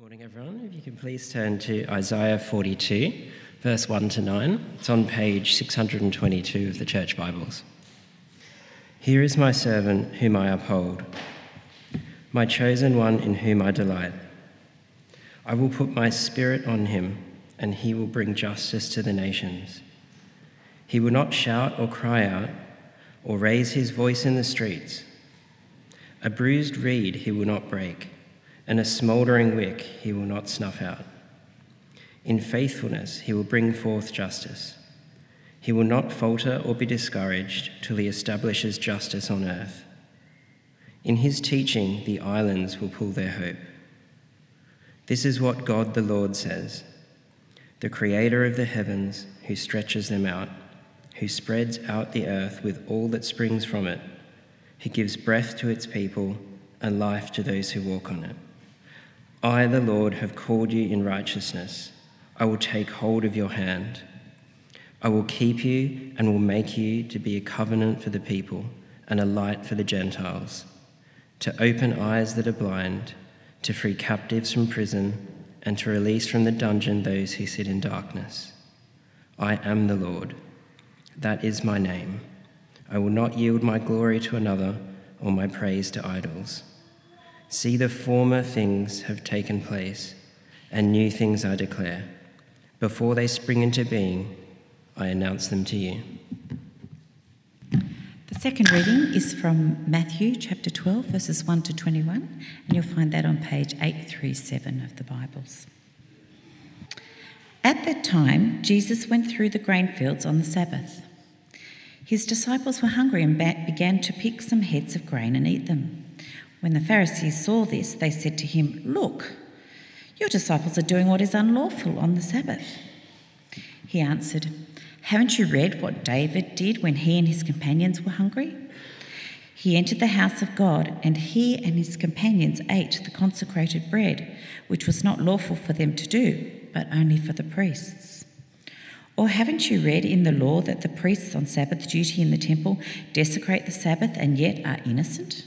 Morning, everyone. If you can please turn to Isaiah 42, verse 1 to 9. It's on page 622 of the Church Bibles. Here is my servant whom I uphold, my chosen one in whom I delight. I will put my spirit on him, and he will bring justice to the nations. He will not shout or cry out, or raise his voice in the streets. A bruised reed he will not break and a smouldering wick he will not snuff out. In faithfulness he will bring forth justice. He will not falter or be discouraged till he establishes justice on earth. In his teaching, the islands will pull their hope. This is what God the Lord says the creator of the heavens, who stretches them out, who spreads out the earth with all that springs from it, who gives breath to its people and life to those who walk on it. I, the Lord, have called you in righteousness. I will take hold of your hand. I will keep you and will make you to be a covenant for the people and a light for the Gentiles, to open eyes that are blind, to free captives from prison, and to release from the dungeon those who sit in darkness. I am the Lord. That is my name. I will not yield my glory to another or my praise to idols. See, the former things have taken place, and new things I declare. Before they spring into being, I announce them to you. The second reading is from Matthew chapter 12, verses 1 to 21, and you'll find that on page 837 of the Bibles. At that time, Jesus went through the grain fields on the Sabbath. His disciples were hungry and began to pick some heads of grain and eat them. When the Pharisees saw this, they said to him, Look, your disciples are doing what is unlawful on the Sabbath. He answered, Haven't you read what David did when he and his companions were hungry? He entered the house of God, and he and his companions ate the consecrated bread, which was not lawful for them to do, but only for the priests. Or haven't you read in the law that the priests on Sabbath duty in the temple desecrate the Sabbath and yet are innocent?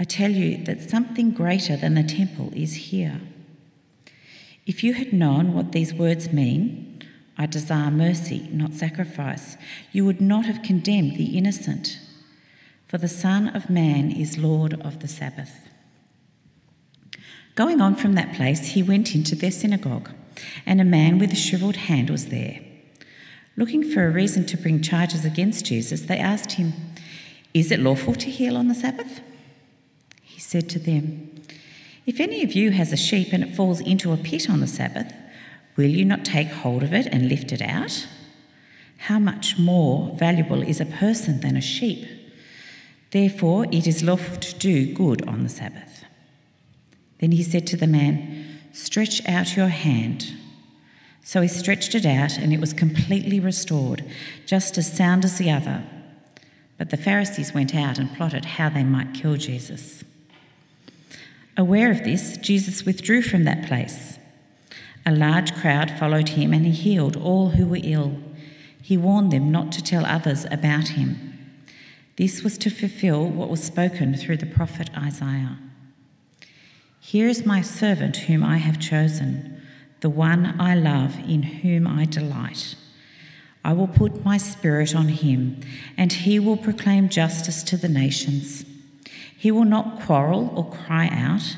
I tell you that something greater than the temple is here. If you had known what these words mean, I desire mercy, not sacrifice, you would not have condemned the innocent. For the Son of Man is Lord of the Sabbath. Going on from that place, he went into their synagogue, and a man with a shriveled hand was there. Looking for a reason to bring charges against Jesus, they asked him, Is it lawful to heal on the Sabbath? Said to them, If any of you has a sheep and it falls into a pit on the Sabbath, will you not take hold of it and lift it out? How much more valuable is a person than a sheep? Therefore, it is lawful to do good on the Sabbath. Then he said to the man, Stretch out your hand. So he stretched it out, and it was completely restored, just as sound as the other. But the Pharisees went out and plotted how they might kill Jesus. Aware of this, Jesus withdrew from that place. A large crowd followed him, and he healed all who were ill. He warned them not to tell others about him. This was to fulfill what was spoken through the prophet Isaiah. Here is my servant whom I have chosen, the one I love, in whom I delight. I will put my spirit on him, and he will proclaim justice to the nations. He will not quarrel or cry out.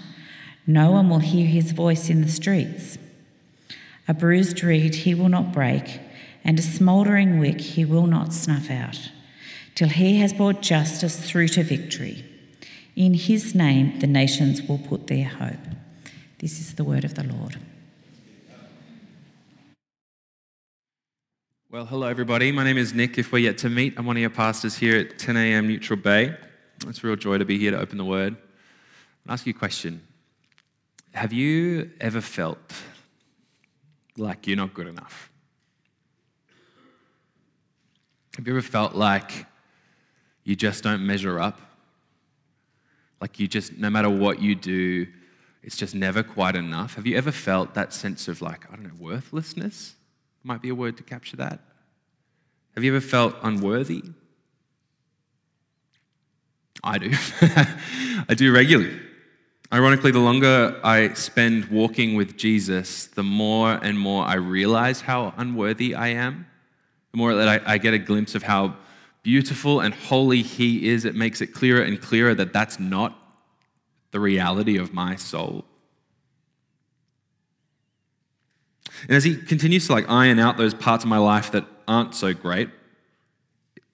No one will hear his voice in the streets. A bruised reed he will not break, and a smouldering wick he will not snuff out, till he has brought justice through to victory. In his name the nations will put their hope. This is the word of the Lord. Well, hello, everybody. My name is Nick. If we're yet to meet, I'm one of your pastors here at 10 a.m. Neutral Bay. It's a real joy to be here to open the word. I'll ask you a question. Have you ever felt like you're not good enough? Have you ever felt like you just don't measure up? Like you just, no matter what you do, it's just never quite enough? Have you ever felt that sense of like, I don't know, worthlessness? Might be a word to capture that. Have you ever felt unworthy? I do. I do regularly. Ironically, the longer I spend walking with Jesus, the more and more I realize how unworthy I am. The more that I, I, get a glimpse of how beautiful and holy He is, it makes it clearer and clearer that that's not the reality of my soul. And as He continues to like iron out those parts of my life that aren't so great,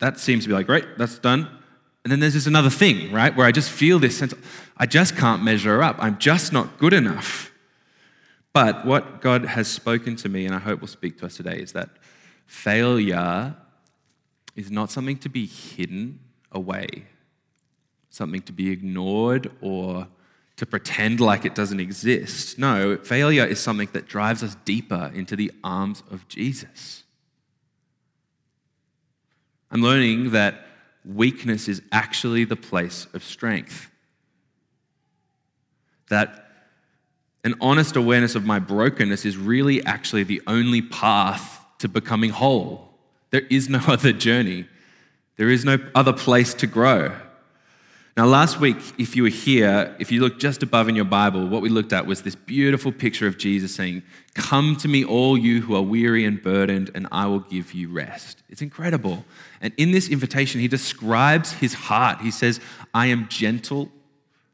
that seems to be like, great, that's done. And then there's this another thing, right, where I just feel this sense I just can't measure up. I'm just not good enough. But what God has spoken to me, and I hope will speak to us today, is that failure is not something to be hidden away, something to be ignored or to pretend like it doesn't exist. No, failure is something that drives us deeper into the arms of Jesus. I'm learning that weakness is actually the place of strength. That an honest awareness of my brokenness is really actually the only path to becoming whole. There is no other journey, there is no other place to grow. Now, last week, if you were here, if you look just above in your Bible, what we looked at was this beautiful picture of Jesus saying, Come to me, all you who are weary and burdened, and I will give you rest. It's incredible. And in this invitation, he describes his heart. He says, I am gentle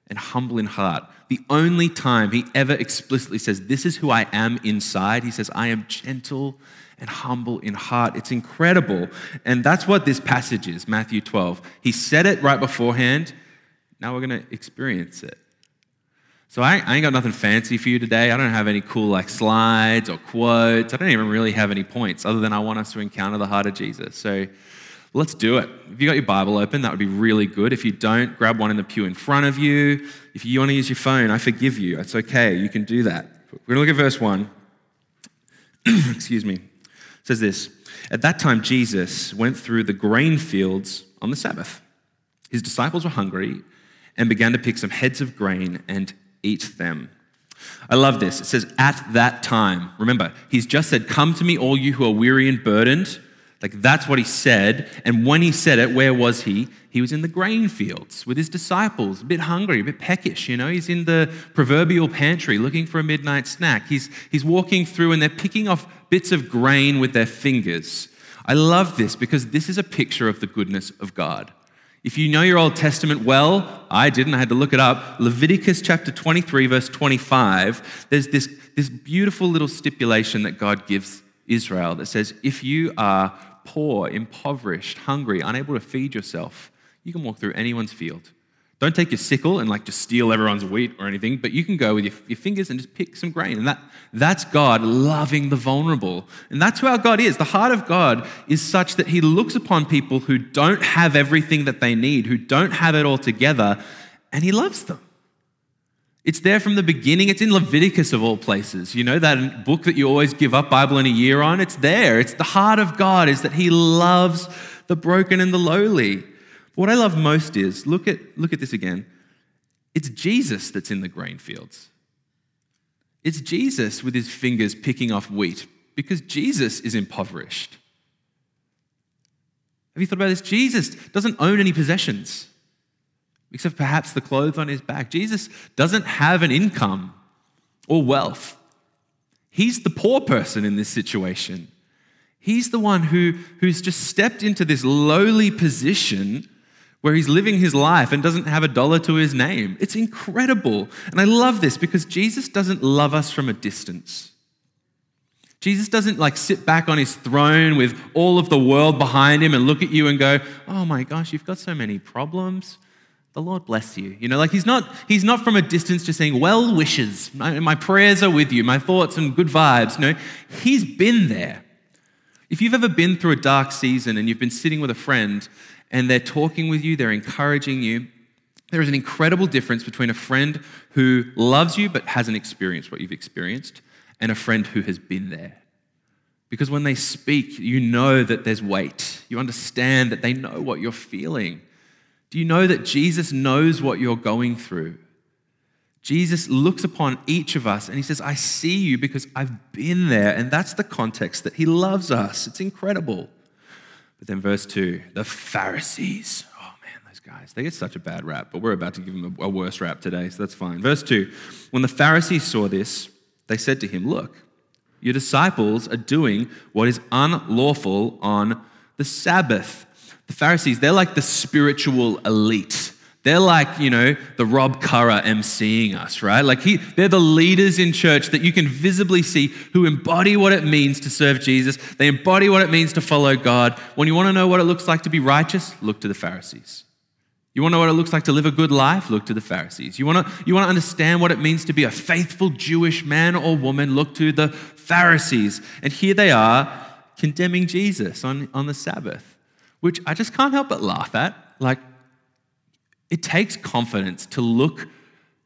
and humble in heart. The only time he ever explicitly says, This is who I am inside, he says, I am gentle and humble in heart. It's incredible. And that's what this passage is, Matthew 12. He said it right beforehand now we're going to experience it. So I, I, ain't got nothing fancy for you today. I don't have any cool like slides or quotes. I don't even really have any points other than I want us to encounter the heart of Jesus. So let's do it. If you got your Bible open, that would be really good. If you don't, grab one in the pew in front of you. If you want to use your phone, I forgive you. It's okay. You can do that. We're going to look at verse 1. Excuse me. It says this At that time, Jesus went through the grain fields on the Sabbath. His disciples were hungry and began to pick some heads of grain and eat them. I love this. It says, at that time. Remember, he's just said, Come to me, all you who are weary and burdened. Like that's what he said. And when he said it, where was he? He was in the grain fields with his disciples, a bit hungry, a bit peckish, you know. He's in the proverbial pantry looking for a midnight snack. He's, he's walking through and they're picking off bits of grain with their fingers. I love this because this is a picture of the goodness of God. If you know your Old Testament well, I didn't, I had to look it up. Leviticus chapter 23, verse 25, there's this, this beautiful little stipulation that God gives Israel that says, if you are poor, impoverished, hungry, unable to feed yourself, you can walk through anyone's field. Don't take your sickle and like just steal everyone's wheat or anything, but you can go with your, your fingers and just pick some grain. And that, that's God loving the vulnerable. And that's who our God is. The heart of God is such that He looks upon people who don't have everything that they need, who don't have it all together, and He loves them. It's there from the beginning. It's in Leviticus of all places. You know that book that you always give up Bible in a year on? It's there. It's the heart of God is that He loves the broken and the lowly. What I love most is look at, look at this again. It's Jesus that's in the grain fields. It's Jesus with his fingers picking off wheat because Jesus is impoverished. Have you thought about this? Jesus doesn't own any possessions except perhaps the clothes on his back. Jesus doesn't have an income or wealth. He's the poor person in this situation. He's the one who, who's just stepped into this lowly position where he's living his life and doesn't have a dollar to his name. It's incredible. And I love this because Jesus doesn't love us from a distance. Jesus doesn't like sit back on his throne with all of the world behind him and look at you and go, "Oh my gosh, you've got so many problems." The Lord bless you. You know, like he's not he's not from a distance just saying, "Well wishes. My, my prayers are with you. My thoughts and good vibes." No, he's been there. If you've ever been through a dark season and you've been sitting with a friend and they're talking with you, they're encouraging you. There is an incredible difference between a friend who loves you but hasn't experienced what you've experienced and a friend who has been there. Because when they speak, you know that there's weight. You understand that they know what you're feeling. Do you know that Jesus knows what you're going through? Jesus looks upon each of us and he says, I see you because I've been there. And that's the context that he loves us. It's incredible. But then, verse 2 the Pharisees. Oh man, those guys. They get such a bad rap, but we're about to give them a, a worse rap today, so that's fine. Verse 2 When the Pharisees saw this, they said to him, Look, your disciples are doing what is unlawful on the Sabbath. The Pharisees, they're like the spiritual elite. They're like, you know, the Rob Curra emceeing us, right? Like he, they're the leaders in church that you can visibly see who embody what it means to serve Jesus. They embody what it means to follow God. When you want to know what it looks like to be righteous, look to the Pharisees. You want to know what it looks like to live a good life? Look to the Pharisees. You want to, you want to understand what it means to be a faithful Jewish man or woman? Look to the Pharisees. And here they are condemning Jesus on, on the Sabbath, which I just can't help but laugh at. Like, it takes confidence to look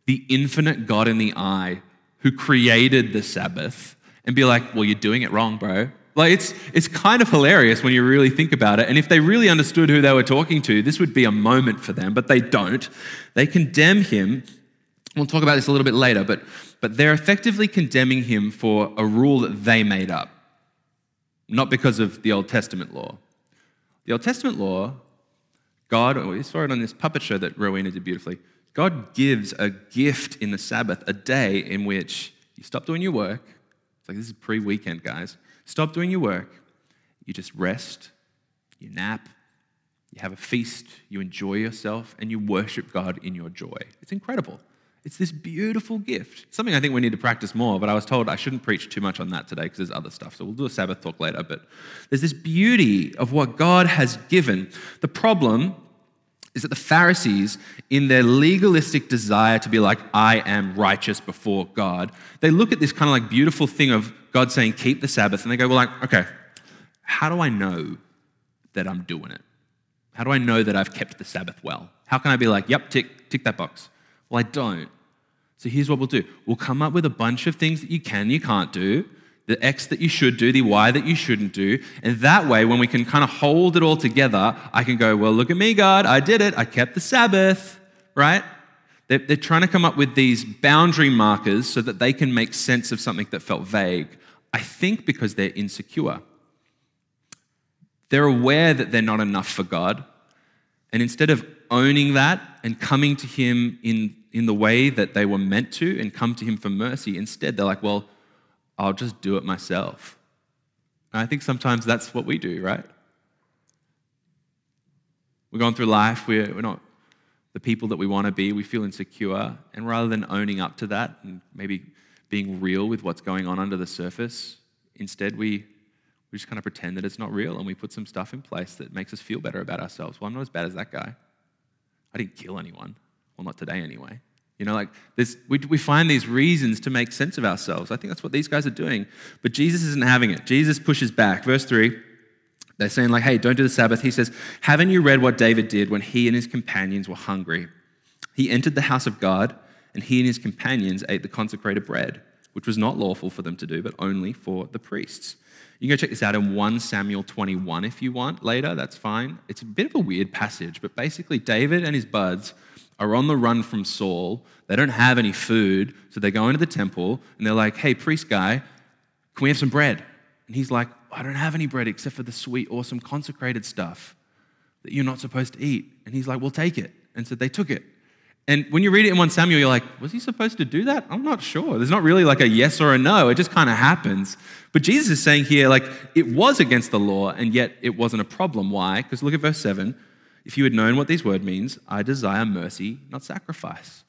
the infinite God in the eye who created the Sabbath and be like, well, you're doing it wrong, bro. Like it's, it's kind of hilarious when you really think about it. And if they really understood who they were talking to, this would be a moment for them, but they don't. They condemn him. We'll talk about this a little bit later, but, but they're effectively condemning him for a rule that they made up, not because of the Old Testament law. The Old Testament law God, oh, we saw it on this puppet show that Rowena did beautifully. God gives a gift in the Sabbath, a day in which you stop doing your work. It's like this is pre weekend, guys. Stop doing your work. You just rest, you nap, you have a feast, you enjoy yourself, and you worship God in your joy. It's incredible. It's this beautiful gift. Something I think we need to practice more, but I was told I shouldn't preach too much on that today because there's other stuff. So we'll do a Sabbath talk later. But there's this beauty of what God has given. The problem is that the Pharisees, in their legalistic desire to be like, I am righteous before God, they look at this kind of like beautiful thing of God saying, keep the Sabbath, and they go, well, like, okay, how do I know that I'm doing it? How do I know that I've kept the Sabbath well? How can I be like, yep, tick, tick that box? Well, I don't. So here's what we'll do we'll come up with a bunch of things that you can, you can't do, the X that you should do, the Y that you shouldn't do. And that way, when we can kind of hold it all together, I can go, well, look at me, God, I did it. I kept the Sabbath, right? They're, they're trying to come up with these boundary markers so that they can make sense of something that felt vague. I think because they're insecure. They're aware that they're not enough for God. And instead of owning that and coming to Him in, in the way that they were meant to and come to Him for mercy, instead they're like, well, I'll just do it myself. And I think sometimes that's what we do, right? We're going through life, we're, we're not the people that we want to be, we feel insecure, and rather than owning up to that and maybe being real with what's going on under the surface, instead we, we just kind of pretend that it's not real and we put some stuff in place that makes us feel better about ourselves. Well, I'm not as bad as that guy. I didn't kill anyone. Well, not today anyway. You know, like this, we, we find these reasons to make sense of ourselves. I think that's what these guys are doing. But Jesus isn't having it. Jesus pushes back. Verse 3, they're saying, like, hey, don't do the Sabbath. He says, Haven't you read what David did when he and his companions were hungry? He entered the house of God, and he and his companions ate the consecrated bread, which was not lawful for them to do, but only for the priests. You can go check this out in 1 Samuel 21 if you want later, that's fine. It's a bit of a weird passage, but basically, David and his buds are on the run from Saul. They don't have any food, so they go into the temple and they're like, hey, priest guy, can we have some bread? And he's like, I don't have any bread except for the sweet, awesome, consecrated stuff that you're not supposed to eat. And he's like, well, take it. And so they took it. And when you read it in 1 Samuel, you're like, was he supposed to do that? I'm not sure. There's not really like a yes or a no. It just kind of happens. But Jesus is saying here, like, it was against the law, and yet it wasn't a problem. Why? Because look at verse 7. If you had known what these words means, I desire mercy, not sacrifice.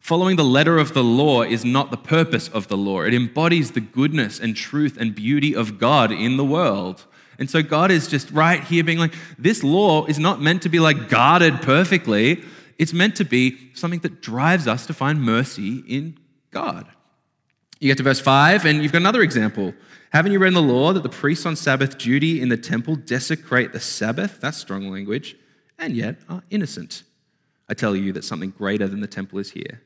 Following the letter of the law is not the purpose of the law. It embodies the goodness and truth and beauty of God in the world. And so God is just right here being like, this law is not meant to be like guarded perfectly. It's meant to be something that drives us to find mercy in God. You get to verse 5, and you've got another example. Haven't you read in the law that the priests on Sabbath duty in the temple desecrate the Sabbath? That's strong language and yet are innocent. I tell you that something greater than the temple is here.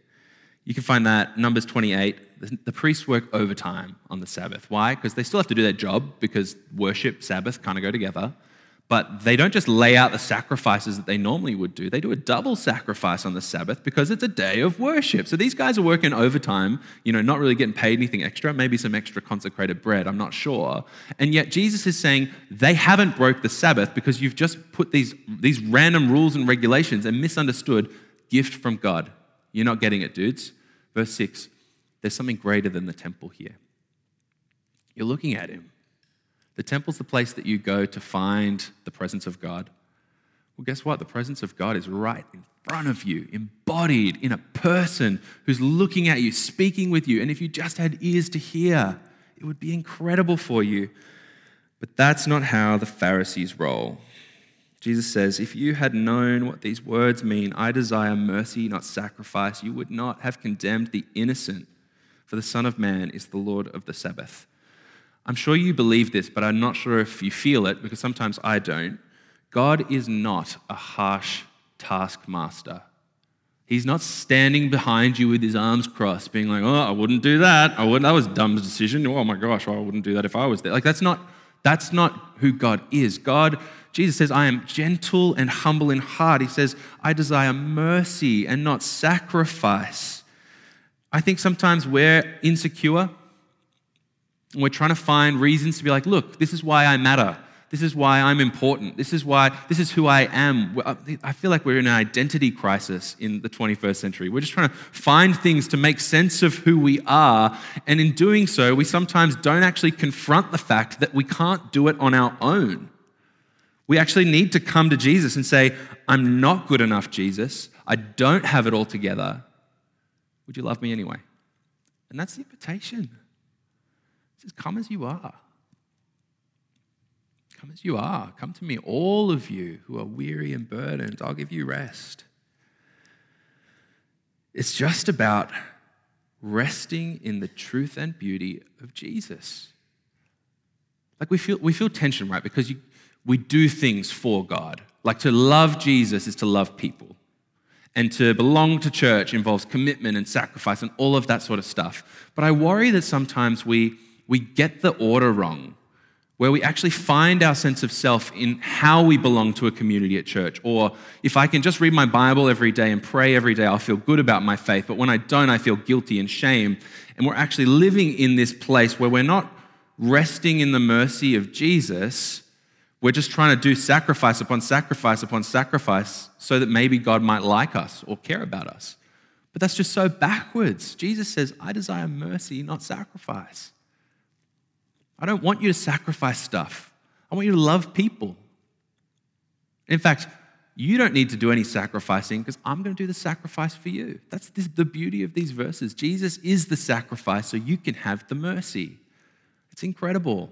You can find that Numbers 28. The priests work overtime on the Sabbath. Why? Because they still have to do their job because worship, Sabbath kind of go together. But they don't just lay out the sacrifices that they normally would do. They do a double sacrifice on the Sabbath because it's a day of worship. So these guys are working overtime, you know, not really getting paid anything extra, maybe some extra consecrated bread, I'm not sure. And yet Jesus is saying they haven't broke the Sabbath because you've just put these, these random rules and regulations and misunderstood gift from God. You're not getting it, dudes. Verse 6 there's something greater than the temple here. You're looking at him the temple's the place that you go to find the presence of God. Well, guess what? The presence of God is right in front of you, embodied in a person who's looking at you, speaking with you. And if you just had ears to hear, it would be incredible for you. But that's not how the Pharisees roll. Jesus says, If you had known what these words mean, I desire mercy, not sacrifice, you would not have condemned the innocent, for the Son of Man is the Lord of the Sabbath. I'm sure you believe this, but I'm not sure if you feel it because sometimes I don't. God is not a harsh taskmaster. He's not standing behind you with his arms crossed, being like, "Oh, I wouldn't do that. I wouldn't. That was a dumb decision. Oh my gosh, I wouldn't do that if I was there." Like that's not that's not who God is. God, Jesus says, "I am gentle and humble in heart." He says, "I desire mercy and not sacrifice." I think sometimes we're insecure and we're trying to find reasons to be like, look, this is why I matter. This is why I'm important. This is why, this is who I am. I feel like we're in an identity crisis in the 21st century. We're just trying to find things to make sense of who we are. And in doing so, we sometimes don't actually confront the fact that we can't do it on our own. We actually need to come to Jesus and say, I'm not good enough, Jesus. I don't have it all together. Would you love me anyway? And that's the invitation. He says, Come as you are. Come as you are. Come to me, all of you who are weary and burdened. I'll give you rest. It's just about resting in the truth and beauty of Jesus. Like we feel, we feel tension, right? Because you, we do things for God. Like to love Jesus is to love people. And to belong to church involves commitment and sacrifice and all of that sort of stuff. But I worry that sometimes we we get the order wrong, where we actually find our sense of self in how we belong to a community at church. Or if I can just read my Bible every day and pray every day, I'll feel good about my faith. But when I don't, I feel guilty and shame. And we're actually living in this place where we're not resting in the mercy of Jesus. We're just trying to do sacrifice upon sacrifice upon sacrifice so that maybe God might like us or care about us. But that's just so backwards. Jesus says, I desire mercy, not sacrifice. I don't want you to sacrifice stuff. I want you to love people. In fact, you don't need to do any sacrificing because I'm going to do the sacrifice for you. That's the beauty of these verses. Jesus is the sacrifice so you can have the mercy. It's incredible.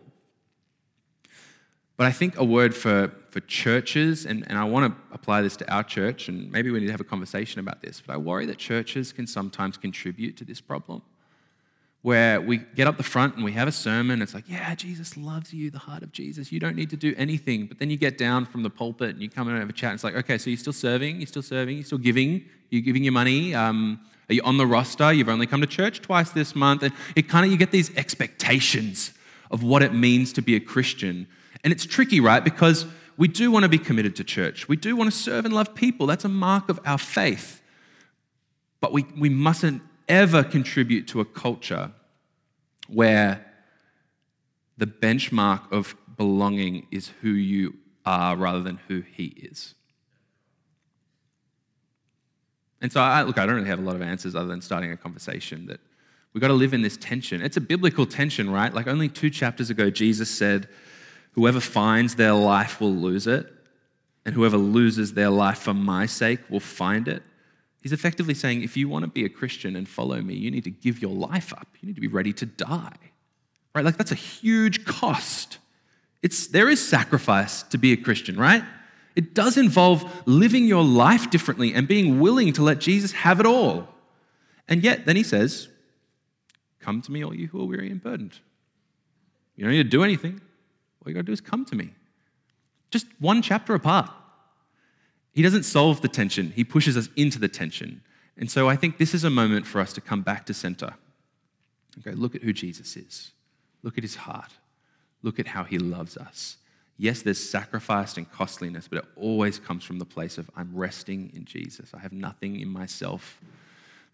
But I think a word for, for churches, and, and I want to apply this to our church, and maybe we need to have a conversation about this, but I worry that churches can sometimes contribute to this problem where we get up the front and we have a sermon. It's like, yeah, Jesus loves you, the heart of Jesus. You don't need to do anything. But then you get down from the pulpit and you come in and have a chat. It's like, okay, so you're still serving, you're still serving, you're still giving, you're giving your money. Um, are you on the roster? You've only come to church twice this month. And it kind of, you get these expectations of what it means to be a Christian. And it's tricky, right? Because we do want to be committed to church. We do want to serve and love people. That's a mark of our faith. But we, we mustn't ever contribute to a culture where the benchmark of belonging is who you are rather than who he is. And so, I, look, I don't really have a lot of answers other than starting a conversation that we've got to live in this tension. It's a biblical tension, right? Like only two chapters ago, Jesus said, Whoever finds their life will lose it, and whoever loses their life for my sake will find it. He's effectively saying if you want to be a Christian and follow me, you need to give your life up. You need to be ready to die. Right? Like that's a huge cost. It's, there is sacrifice to be a Christian, right? It does involve living your life differently and being willing to let Jesus have it all. And yet, then he says, Come to me, all you who are weary and burdened. You don't need to do anything. All you got to do is come to me. Just one chapter apart. He doesn't solve the tension, he pushes us into the tension. And so I think this is a moment for us to come back to center. Okay, look at who Jesus is. Look at his heart. Look at how he loves us. Yes, there's sacrifice and costliness, but it always comes from the place of I'm resting in Jesus. I have nothing in myself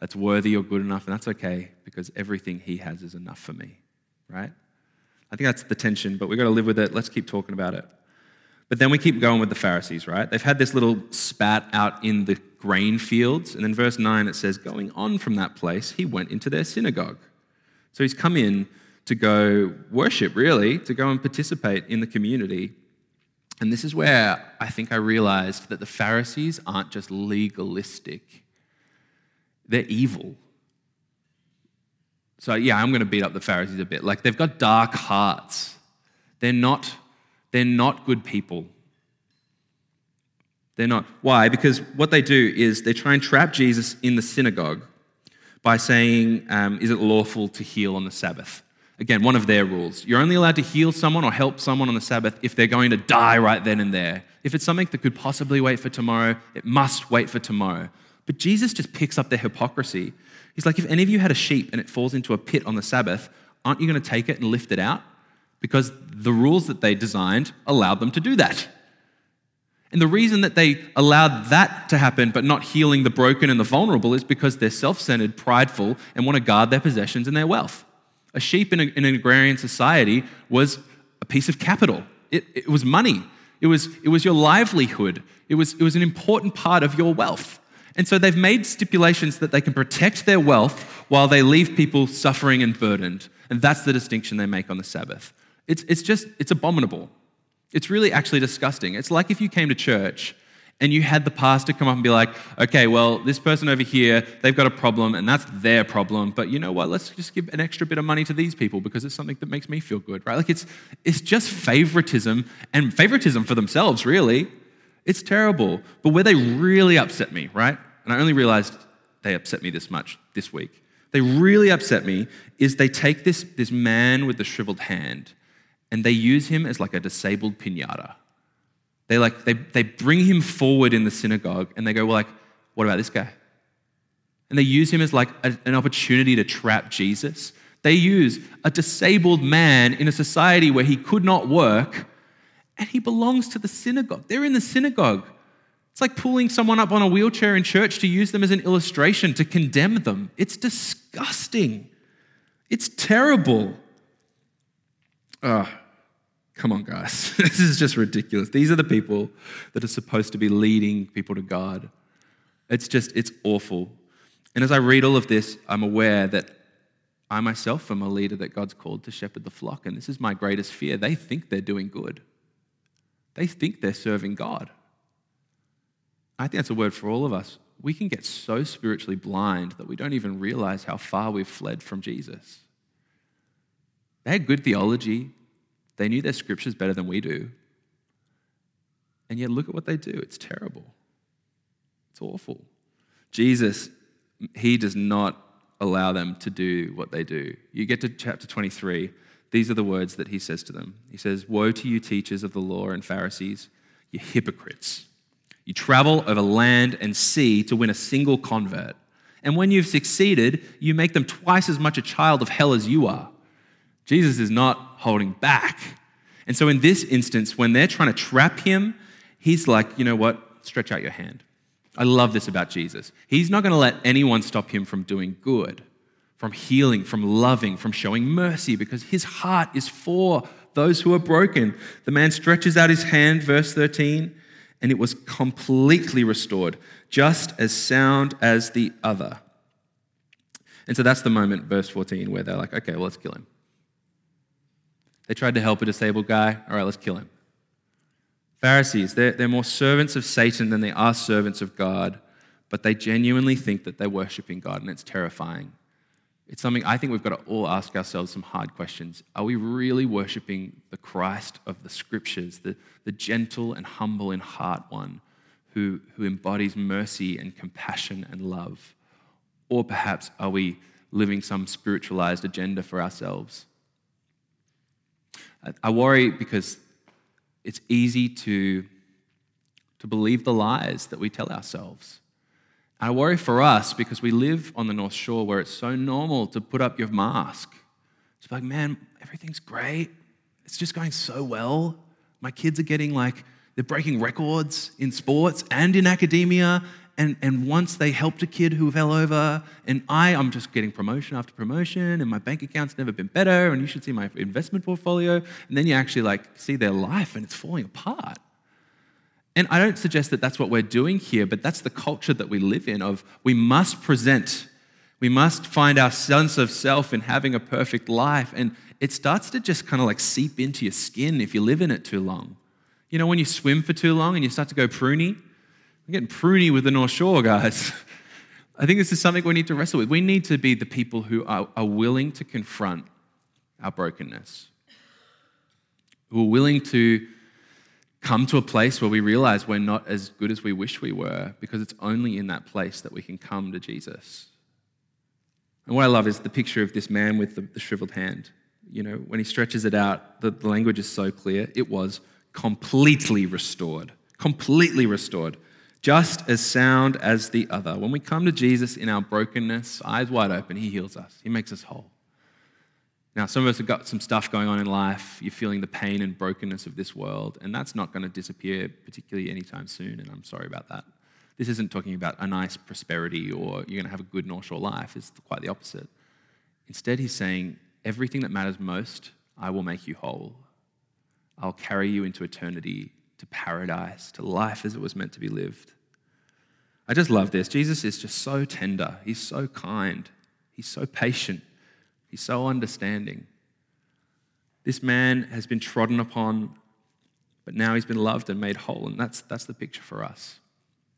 that's worthy or good enough, and that's okay because everything He has is enough for me, right? I think that's the tension, but we've got to live with it. Let's keep talking about it. But then we keep going with the Pharisees, right? They've had this little spat out in the grain fields. And then verse 9 it says, Going on from that place, he went into their synagogue. So he's come in to go worship, really, to go and participate in the community. And this is where I think I realized that the Pharisees aren't just legalistic, they're evil. So, yeah, I'm going to beat up the Pharisees a bit. Like, they've got dark hearts. They're not, they're not good people. They're not. Why? Because what they do is they try and trap Jesus in the synagogue by saying, um, Is it lawful to heal on the Sabbath? Again, one of their rules. You're only allowed to heal someone or help someone on the Sabbath if they're going to die right then and there. If it's something that could possibly wait for tomorrow, it must wait for tomorrow. But Jesus just picks up their hypocrisy. He's like, if any of you had a sheep and it falls into a pit on the Sabbath, aren't you going to take it and lift it out? Because the rules that they designed allowed them to do that. And the reason that they allowed that to happen, but not healing the broken and the vulnerable, is because they're self centered, prideful, and want to guard their possessions and their wealth. A sheep in, a, in an agrarian society was a piece of capital, it, it was money, it was, it was your livelihood, it was, it was an important part of your wealth. And so they've made stipulations that they can protect their wealth while they leave people suffering and burdened. And that's the distinction they make on the Sabbath. It's, it's just, it's abominable. It's really actually disgusting. It's like if you came to church and you had the pastor come up and be like, okay, well, this person over here, they've got a problem and that's their problem. But you know what? Let's just give an extra bit of money to these people because it's something that makes me feel good, right? Like it's, it's just favoritism and favoritism for themselves, really. It's terrible. But where they really upset me, right? And I only realized they upset me this much this week. They really upset me is they take this, this man with the shriveled hand and they use him as like a disabled pinata. They like they, they bring him forward in the synagogue and they go, well, like, what about this guy? And they use him as like a, an opportunity to trap Jesus. They use a disabled man in a society where he could not work and he belongs to the synagogue. They're in the synagogue. It's like pulling someone up on a wheelchair in church to use them as an illustration to condemn them. It's disgusting. It's terrible. Oh, come on, guys. this is just ridiculous. These are the people that are supposed to be leading people to God. It's just, it's awful. And as I read all of this, I'm aware that I myself am a leader that God's called to shepherd the flock. And this is my greatest fear. They think they're doing good, they think they're serving God. I think that's a word for all of us. We can get so spiritually blind that we don't even realize how far we've fled from Jesus. They had good theology, they knew their scriptures better than we do. And yet, look at what they do. It's terrible. It's awful. Jesus, he does not allow them to do what they do. You get to chapter 23, these are the words that he says to them. He says, Woe to you, teachers of the law and Pharisees, you hypocrites. You travel over land and sea to win a single convert. And when you've succeeded, you make them twice as much a child of hell as you are. Jesus is not holding back. And so, in this instance, when they're trying to trap him, he's like, you know what? Stretch out your hand. I love this about Jesus. He's not going to let anyone stop him from doing good, from healing, from loving, from showing mercy, because his heart is for those who are broken. The man stretches out his hand, verse 13, and it was completely restored, just as sound as the other. And so that's the moment, verse 14, where they're like, okay, well, let's kill him. They tried to help a disabled guy. All right, let's kill him. Pharisees, they're, they're more servants of Satan than they are servants of God, but they genuinely think that they're worshiping God, and it's terrifying. It's something I think we've got to all ask ourselves some hard questions. Are we really worshiping the Christ of the scriptures, the, the gentle and humble in heart one who, who embodies mercy and compassion and love? Or perhaps are we living some spiritualized agenda for ourselves? I worry because it's easy to, to believe the lies that we tell ourselves. I worry for us because we live on the North Shore where it's so normal to put up your mask. It's like, man, everything's great. It's just going so well. My kids are getting like, they're breaking records in sports and in academia. And, and once they helped a kid who fell over, and I, I'm just getting promotion after promotion, and my bank account's never been better, and you should see my investment portfolio. And then you actually like see their life and it's falling apart. And I don't suggest that that's what we're doing here, but that's the culture that we live in of we must present. We must find our sense of self in having a perfect life. And it starts to just kind of like seep into your skin if you live in it too long. You know, when you swim for too long and you start to go pruny, I'm getting pruny with the North Shore, guys. I think this is something we need to wrestle with. We need to be the people who are, are willing to confront our brokenness, who are willing to come to a place where we realize we're not as good as we wish we were, because it's only in that place that we can come to Jesus. And what I love is the picture of this man with the, the shriveled hand. You know, when he stretches it out, the, the language is so clear. It was completely restored, completely restored, just as sound as the other. When we come to Jesus in our brokenness, eyes wide open, he heals us, he makes us whole. Now, some of us have got some stuff going on in life. You're feeling the pain and brokenness of this world, and that's not going to disappear, particularly anytime soon, and I'm sorry about that. This isn't talking about a nice prosperity or you're going to have a good North Shore life. It's quite the opposite. Instead, he's saying, everything that matters most, I will make you whole. I'll carry you into eternity, to paradise, to life as it was meant to be lived. I just love this. Jesus is just so tender. He's so kind. He's so patient. He's so understanding. This man has been trodden upon, but now he's been loved and made whole. And that's, that's the picture for us.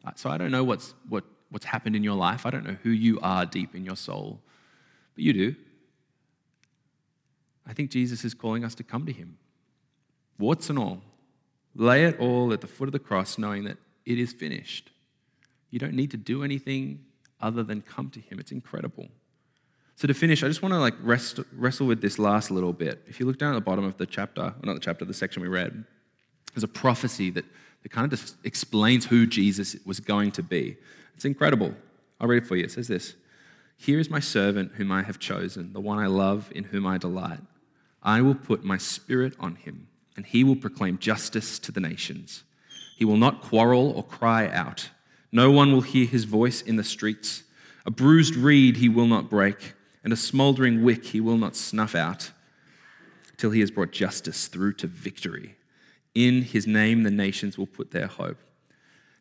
Uh, so I don't know what's, what, what's happened in your life. I don't know who you are deep in your soul, but you do. I think Jesus is calling us to come to him, warts and all. Lay it all at the foot of the cross, knowing that it is finished. You don't need to do anything other than come to him. It's incredible. So to finish, I just want to like rest, wrestle with this last little bit. If you look down at the bottom of the chapter, not the chapter, the section we read, there's a prophecy that it kind of just explains who Jesus was going to be. It's incredible. I'll read it for you. It says this Here is my servant whom I have chosen, the one I love, in whom I delight. I will put my spirit on him, and he will proclaim justice to the nations. He will not quarrel or cry out. No one will hear his voice in the streets. A bruised reed he will not break, and a smoldering wick he will not snuff out, till he has brought justice through to victory. In his name, the nations will put their hope.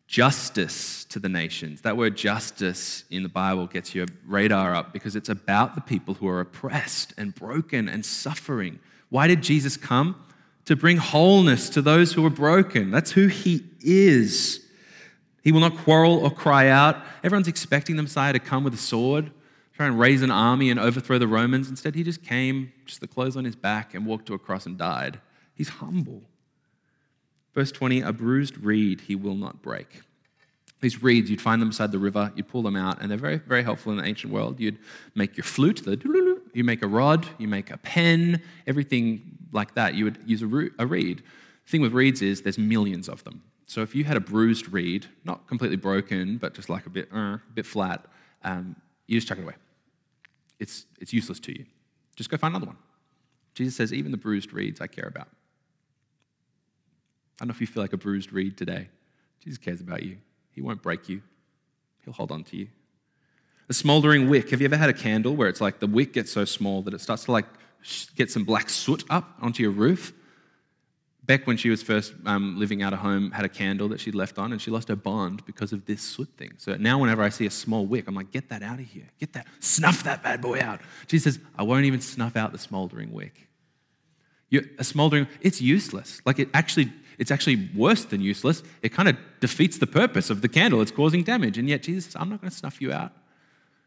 Justice to the nations. That word justice in the Bible gets your radar up because it's about the people who are oppressed and broken and suffering. Why did Jesus come? To bring wholeness to those who are broken. That's who he is. He will not quarrel or cry out. Everyone's expecting the Messiah to come with a sword, try and raise an army and overthrow the Romans. Instead, he just came, just the clothes on his back, and walked to a cross and died. He's humble. Verse 20 A bruised reed he will not break. These reeds, you'd find them beside the river, you'd pull them out, and they're very, very helpful in the ancient world. You'd make your flute, the you make a rod, you make a pen, everything like that. You would use a, reed. The thing with reeds is there's millions of them. So if you had a bruised reed, not completely broken, but just like a bit, uh, a bit flat, um, you just chuck it away. It's, it's useless to you. Just go find another one. Jesus says, even the bruised reeds I care about. I don't know if you feel like a bruised reed today. Jesus cares about you. He won't break you, He'll hold on to you. A smoldering wick. Have you ever had a candle where it's like the wick gets so small that it starts to like get some black soot up onto your roof? Beck, when she was first um, living out of home, had a candle that she'd left on and she lost her bond because of this soot thing. So now, whenever I see a small wick, I'm like, get that out of here. Get that, snuff that bad boy out. She says, I won't even snuff out the smoldering wick. You're, a smoldering, it's useless. Like it actually it's actually worse than useless. It kind of defeats the purpose of the candle. It's causing damage. And yet Jesus says, I'm not going to snuff you out.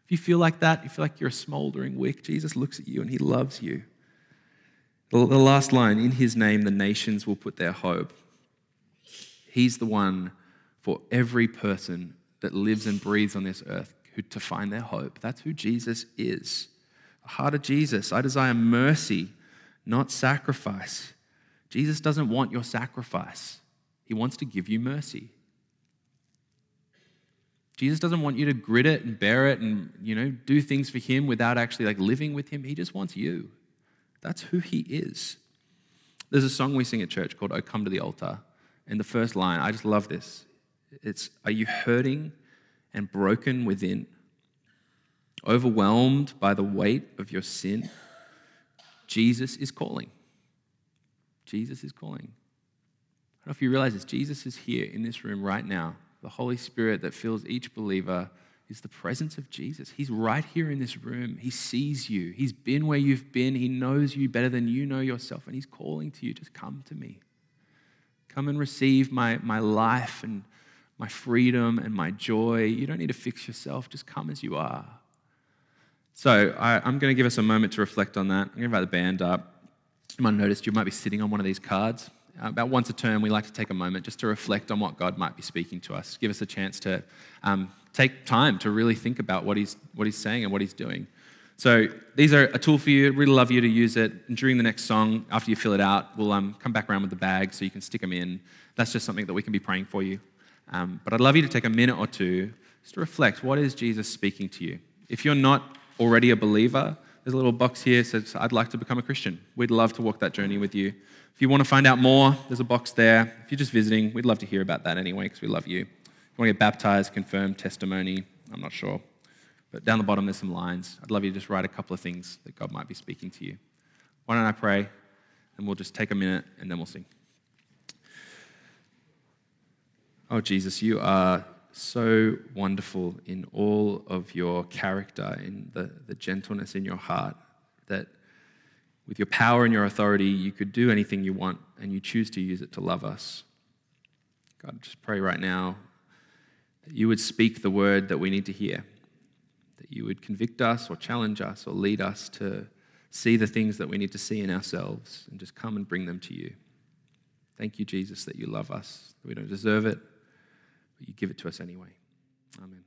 If you feel like that, you feel like you're a smoldering wick, Jesus looks at you and he loves you. The last line, in his name, the nations will put their hope. He's the one for every person that lives and breathes on this earth to find their hope. That's who Jesus is. The heart of Jesus. I desire mercy, not sacrifice. Jesus doesn't want your sacrifice, He wants to give you mercy. Jesus doesn't want you to grit it and bear it and you know do things for him without actually like living with him. He just wants you. That's who he is. There's a song we sing at church called Oh Come to the Altar. And the first line, I just love this. It's Are you hurting and broken within? Overwhelmed by the weight of your sin? Jesus is calling. Jesus is calling. I don't know if you realize this. Jesus is here in this room right now. The Holy Spirit that fills each believer is the presence of Jesus. He's right here in this room. He sees you. He's been where you've been. He knows you better than you know yourself. And He's calling to you just come to me. Come and receive my, my life and my freedom and my joy. You don't need to fix yourself. Just come as you are. So I, am going to give us a moment to reflect on that. I'm going to invite the band up. You might you might be sitting on one of these cards. Uh, about once a term, we like to take a moment just to reflect on what God might be speaking to us. Give us a chance to um, take time to really think about what he's, what he's saying and what he's doing. So these are a tool for you. Really love you to use it. And during the next song, after you fill it out, we'll um, come back around with the bag so you can stick them in. That's just something that we can be praying for you. Um, but I'd love you to take a minute or two just to reflect. What is Jesus speaking to you? If you're not already a believer, there's a little box here that says, I'd like to become a Christian. We'd love to walk that journey with you. If you want to find out more, there's a box there. If you're just visiting, we'd love to hear about that anyway because we love you. If you want to get baptized, confirmed, testimony, I'm not sure. But down the bottom, there's some lines. I'd love you to just write a couple of things that God might be speaking to you. Why don't I pray? And we'll just take a minute and then we'll sing. Oh, Jesus, you are so wonderful in all of your character, in the, the gentleness in your heart, that with your power and your authority, you could do anything you want, and you choose to use it to love us. God, just pray right now that you would speak the word that we need to hear, that you would convict us or challenge us or lead us to see the things that we need to see in ourselves and just come and bring them to you. Thank you, Jesus, that you love us. We don't deserve it, but you give it to us anyway. Amen.